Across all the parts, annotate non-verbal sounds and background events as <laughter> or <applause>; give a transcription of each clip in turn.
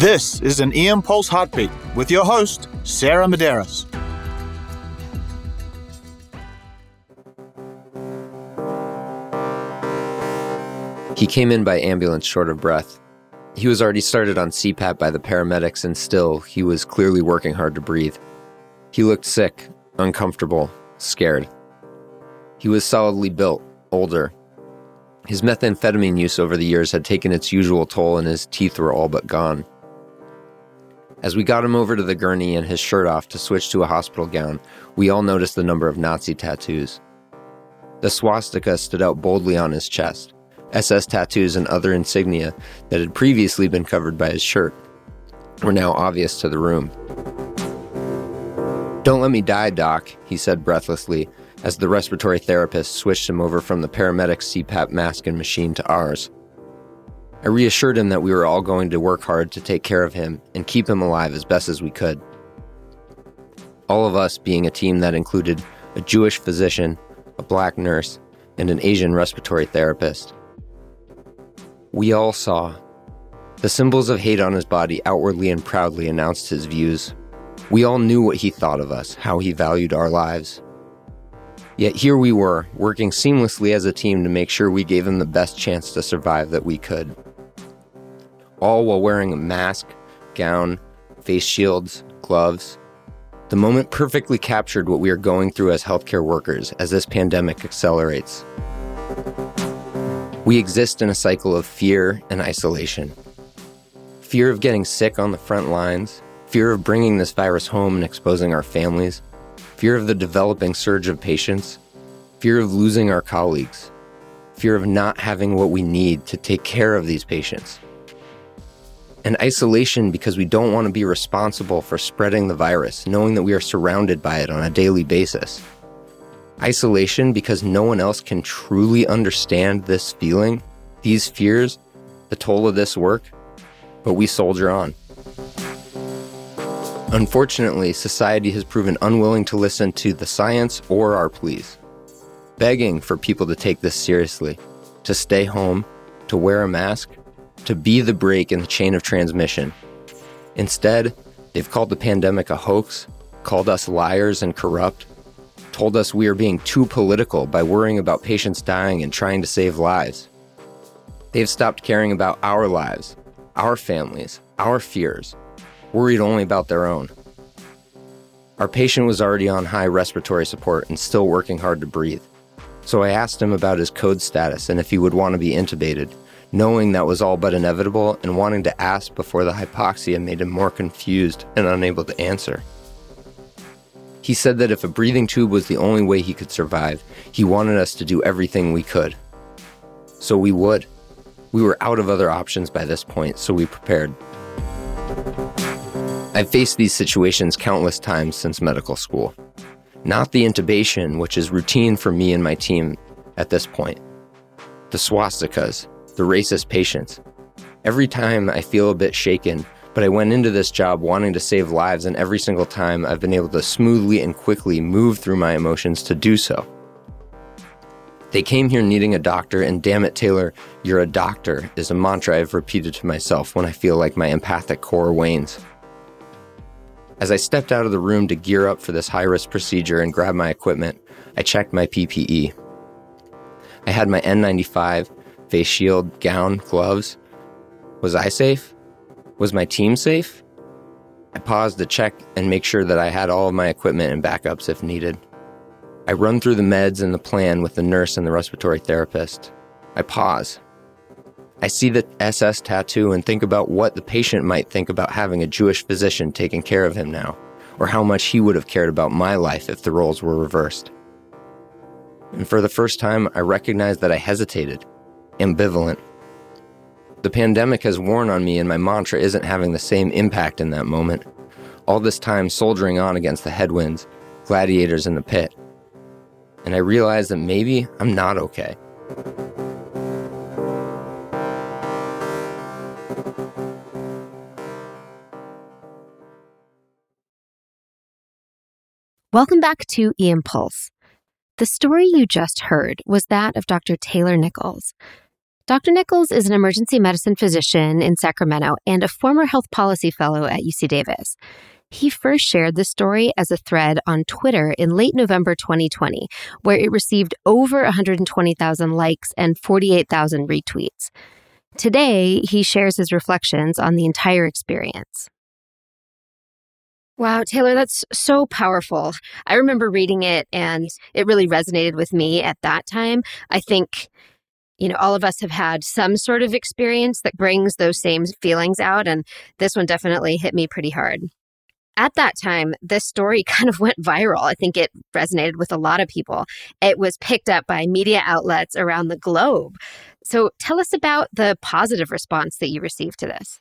This is an EM Pulse Heartbeat with your host, Sarah Medeiros. He came in by ambulance short of breath. He was already started on CPAP by the paramedics, and still, he was clearly working hard to breathe. He looked sick, uncomfortable, scared. He was solidly built, older. His methamphetamine use over the years had taken its usual toll, and his teeth were all but gone. As we got him over to the gurney and his shirt off to switch to a hospital gown, we all noticed the number of Nazi tattoos. The swastika stood out boldly on his chest. SS tattoos and other insignia that had previously been covered by his shirt were now obvious to the room. Don't let me die, Doc, he said breathlessly as the respiratory therapist switched him over from the paramedic's CPAP mask and machine to ours. I reassured him that we were all going to work hard to take care of him and keep him alive as best as we could. All of us being a team that included a Jewish physician, a black nurse, and an Asian respiratory therapist. We all saw. The symbols of hate on his body outwardly and proudly announced his views. We all knew what he thought of us, how he valued our lives. Yet here we were, working seamlessly as a team to make sure we gave him the best chance to survive that we could. All while wearing a mask, gown, face shields, gloves. The moment perfectly captured what we are going through as healthcare workers as this pandemic accelerates. We exist in a cycle of fear and isolation. Fear of getting sick on the front lines, fear of bringing this virus home and exposing our families, fear of the developing surge of patients, fear of losing our colleagues, fear of not having what we need to take care of these patients, and isolation because we don't want to be responsible for spreading the virus, knowing that we are surrounded by it on a daily basis. Isolation because no one else can truly understand this feeling, these fears, the toll of this work, but we soldier on. Unfortunately, society has proven unwilling to listen to the science or our pleas, begging for people to take this seriously, to stay home, to wear a mask, to be the break in the chain of transmission. Instead, they've called the pandemic a hoax, called us liars and corrupt, told us we are being too political by worrying about patients dying and trying to save lives. They've stopped caring about our lives, our families, our fears, worried only about their own. Our patient was already on high respiratory support and still working hard to breathe. So I asked him about his code status and if he would want to be intubated, knowing that was all but inevitable and wanting to ask before the hypoxia made him more confused and unable to answer. He said that if a breathing tube was the only way he could survive, he wanted us to do everything we could. So we would. We were out of other options by this point, so we prepared. I've faced these situations countless times since medical school. Not the intubation, which is routine for me and my team at this point. The swastikas, the racist patients. Every time I feel a bit shaken, but I went into this job wanting to save lives, and every single time I've been able to smoothly and quickly move through my emotions to do so. They came here needing a doctor, and damn it, Taylor, you're a doctor, is a mantra I've repeated to myself when I feel like my empathic core wanes. As I stepped out of the room to gear up for this high risk procedure and grab my equipment, I checked my PPE. I had my N95, face shield, gown, gloves. Was I safe? Was my team safe? I paused to check and make sure that I had all of my equipment and backups if needed. I run through the meds and the plan with the nurse and the respiratory therapist. I pause. I see the SS tattoo and think about what the patient might think about having a Jewish physician taking care of him now, or how much he would have cared about my life if the roles were reversed. And for the first time, I recognize that I hesitated, ambivalent, the pandemic has worn on me, and my mantra isn't having the same impact in that moment. All this time soldiering on against the headwinds, gladiators in the pit. And I realize that maybe I'm not okay. Welcome back to EM Pulse. The story you just heard was that of Dr. Taylor Nichols, Dr. Nichols is an emergency medicine physician in Sacramento and a former health policy fellow at UC Davis. He first shared the story as a thread on Twitter in late November 2020, where it received over 120,000 likes and 48,000 retweets. Today, he shares his reflections on the entire experience. Wow, Taylor, that's so powerful. I remember reading it and it really resonated with me at that time. I think, you know, all of us have had some sort of experience that brings those same feelings out. And this one definitely hit me pretty hard. At that time, this story <laughs> kind of went viral. I think it resonated with a lot of people. It was picked up by media outlets around the globe. So tell us about the positive response that you received to this.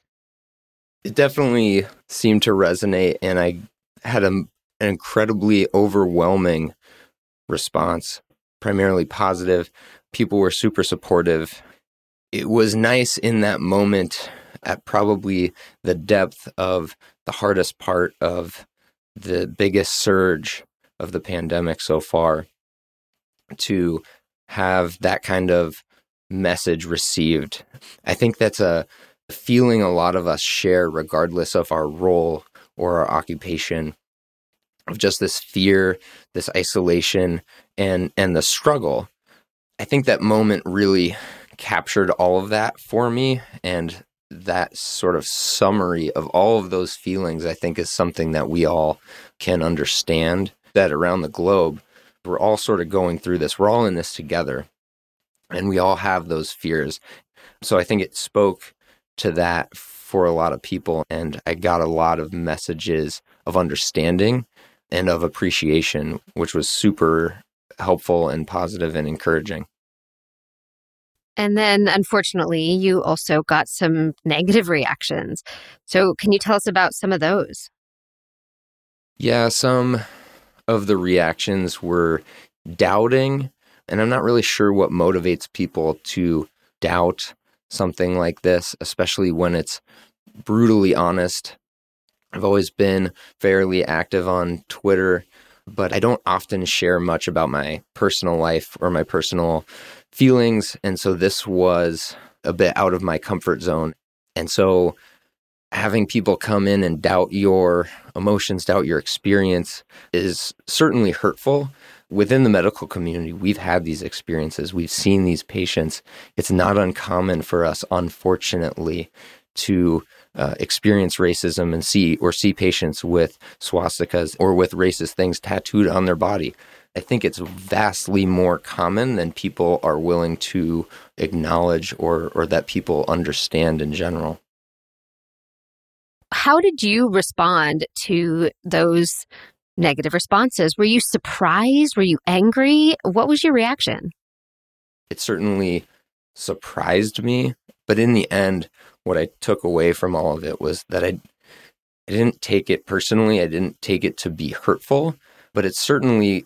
It definitely seemed to resonate, and I had a, an incredibly overwhelming response, primarily positive. People were super supportive. It was nice in that moment at probably the depth of the hardest part of the biggest surge of the pandemic so far to have that kind of message received. I think that's a feeling a lot of us share, regardless of our role or our occupation, of just this fear, this isolation, and and the struggle. I think that moment really captured all of that for me, and that sort of summary of all of those feelings, I think, is something that we all can understand. That around the globe, we're all sort of going through this. We're all in this together, and we all have those fears. So I think it spoke to that for a lot of people. And I got a lot of messages of understanding and of appreciation, which was super helpful and positive and encouraging. And then, unfortunately, you also got some negative reactions. So, can you tell us about some of those? Yeah, some of the reactions were doubting. And I'm not really sure what motivates people to doubt something like this, especially when it's brutally honest. I've always been fairly active on Twitter, but I don't often share much about my personal life or my personal feelings. And so this was a bit out of my comfort zone. And so having people come in and doubt your emotions, doubt your experience is certainly hurtful within the medical community, we've had these experiences. We've seen these patients. It's not uncommon for us, unfortunately, to uh, experience racism and see or see patients with swastikas or with racist things tattooed on their body. I think it's vastly more common than people are willing to acknowledge or or that people understand in general. How did you respond to those negative responses. Were you surprised? Were you angry? What was your reaction? It certainly surprised me, but in the end, what I took away from all of it was that I I didn't take it personally. I didn't take it to be hurtful, but it certainly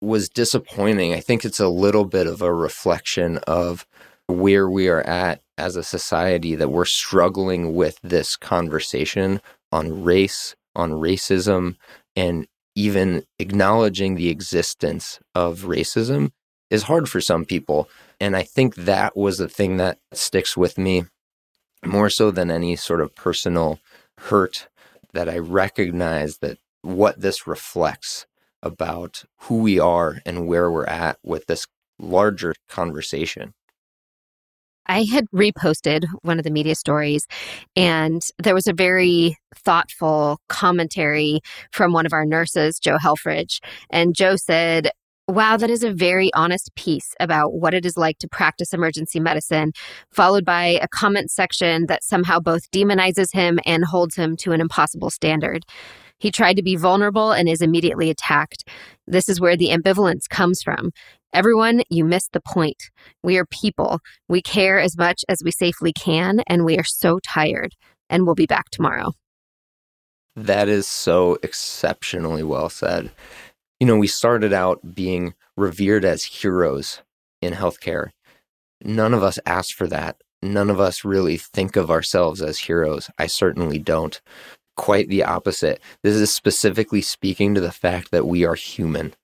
was disappointing. I think it's a little bit of a reflection of where we are at as a society that we're struggling with this conversation on race, on racism, and even acknowledging the existence of racism is hard for some people. And I think that was the thing that sticks with me more so than any sort of personal hurt that I recognize that what this reflects about who we are and where we're at with this larger conversation. I had reposted one of the media stories, and there was a very thoughtful commentary from one of our nurses, Joe Helfrich. And Joe said, Wow, that is a very honest piece about what it is like to practice emergency medicine, followed by a comment section that somehow both demonizes him and holds him to an impossible standard. He tried to be vulnerable and is immediately attacked. This is where the ambivalence comes from. Everyone, you missed the point. We are people. We care as much as we safely can, and we are so tired. And we'll be back tomorrow. That is so exceptionally well said. You know, we started out being revered as heroes in healthcare. None of us asked for that. None of us really think of ourselves as heroes. I certainly don't. Quite the opposite. This is specifically speaking to the fact that we are human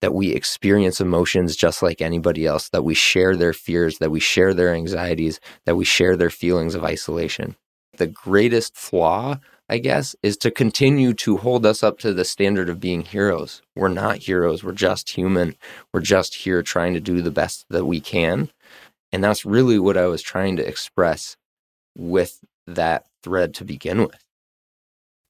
that we experience emotions just like anybody else, that we share their fears, that we share their anxieties, that we share their feelings of isolation. The greatest flaw, I guess, is to continue to hold us up to the standard of being heroes. We're not heroes, we're just human. We're just here trying to do the best that we can. And that's really what I was trying to express with that thread to begin with.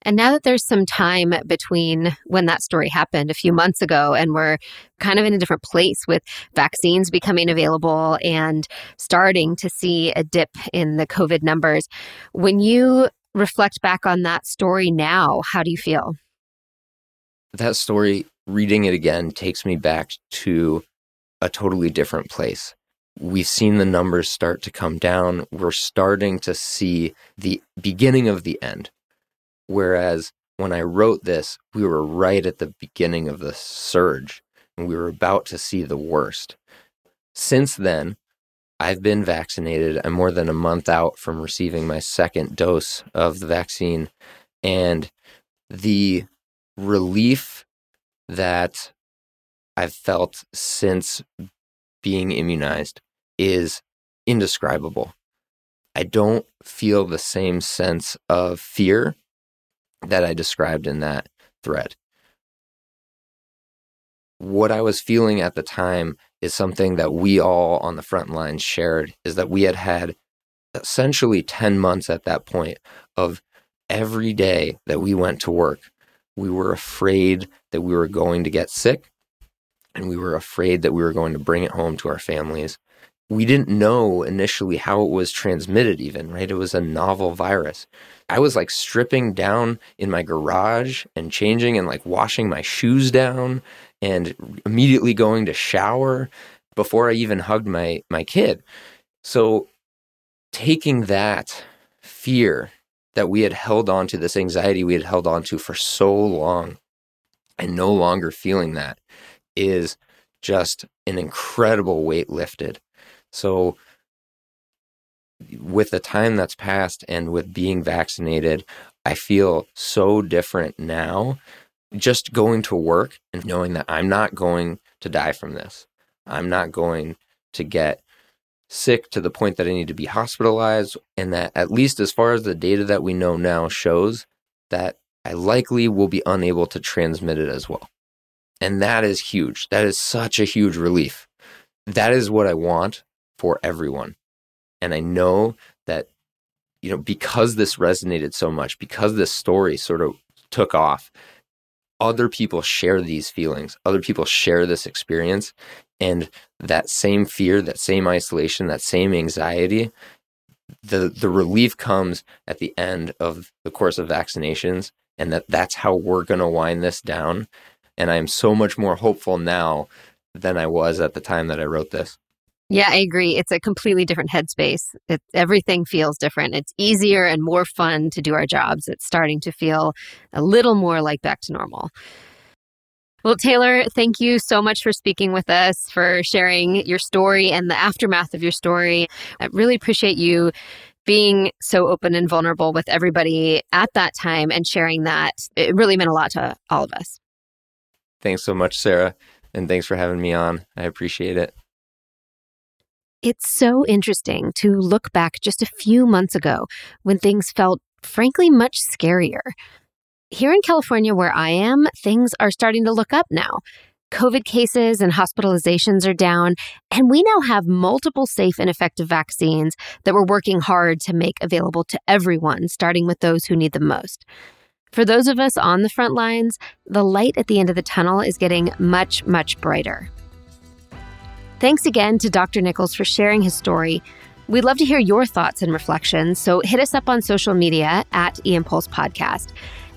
And now that there's some time between when that story happened a few months ago, and we're kind of in a different place with vaccines becoming available and starting to see a dip in the COVID numbers, when you reflect back on that story now, how do you feel? That story, reading it again, takes me back to a totally different place. We've seen the numbers start to come down. We're starting to see the beginning of the end Whereas when I wrote this, we were right at the beginning of the surge and we were about to see the worst. Since then, I've been vaccinated. I'm more than a month out from receiving my second dose of the vaccine. And the relief that I've felt since being immunized is indescribable. I don't feel the same sense of fear that I described in that thread. What I was feeling at the time is something that we all on the front lines shared is that we had had essentially 10 months at that point of every day that we went to work, we were afraid that we were going to get sick and we were afraid that we were going to bring it home to our families. We didn't know initially how it was transmitted, even, right? It was a novel virus. I was like stripping down in my garage and changing and like washing my shoes down and immediately going to shower before I even hugged my my kid. So taking that fear that we had held on to this anxiety we had held on to for so long and no longer feeling that is just an incredible weight lifted. So with the time that's passed and with being vaccinated, I feel so different now. Just going to work and knowing that I'm not going to die from this. I'm not going to get sick to the point that I need to be hospitalized. And that, at least as far as the data that we know now shows, that I likely will be unable to transmit it as well. And that is huge. That is such a huge relief. That is what I want for everyone. And I know that, you know, because this resonated so much, because this story sort of took off, other people share these feelings, other people share this experience. And that same fear, that same isolation, that same anxiety, the, the relief comes at the end of the course of vaccinations. And that that's how we're going to wind this down. And I am so much more hopeful now than I was at the time that I wrote this. Yeah, I agree. It's a completely different headspace. It, everything feels different. It's easier and more fun to do our jobs. It's starting to feel a little more like back to normal. Well, Taylor, thank you so much for speaking with us, for sharing your story and the aftermath of your story. I really appreciate you being so open and vulnerable with everybody at that time and sharing that. It really meant a lot to all of us. Thanks so much, Sarah. And thanks for having me on. I appreciate it. It's so interesting to look back just a few months ago when things felt, frankly, much scarier. Here in California, where I am, things are starting to look up now. COVID cases and hospitalizations are down, and we now have multiple safe and effective vaccines that we're working hard to make available to everyone, starting with those who need them most. For those of us on the front lines, the light at the end of the tunnel is getting much, much brighter. Thanks again to Dr. Nichols for sharing his story. We'd love to hear your thoughts and reflections, so hit us up on social media at EM Pulse Podcast.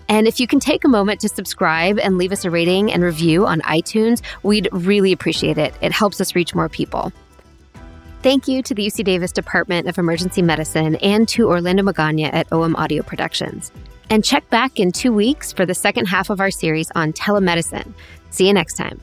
And if you can take a moment to subscribe and leave us a rating and review on iTunes, we'd really appreciate it. It helps us reach more people. Thank you to the UC Davis Department of Emergency Medicine and to Orlando Magana at OM Audio Productions. And check back in two weeks for the second half of our series on telemedicine. See you next time.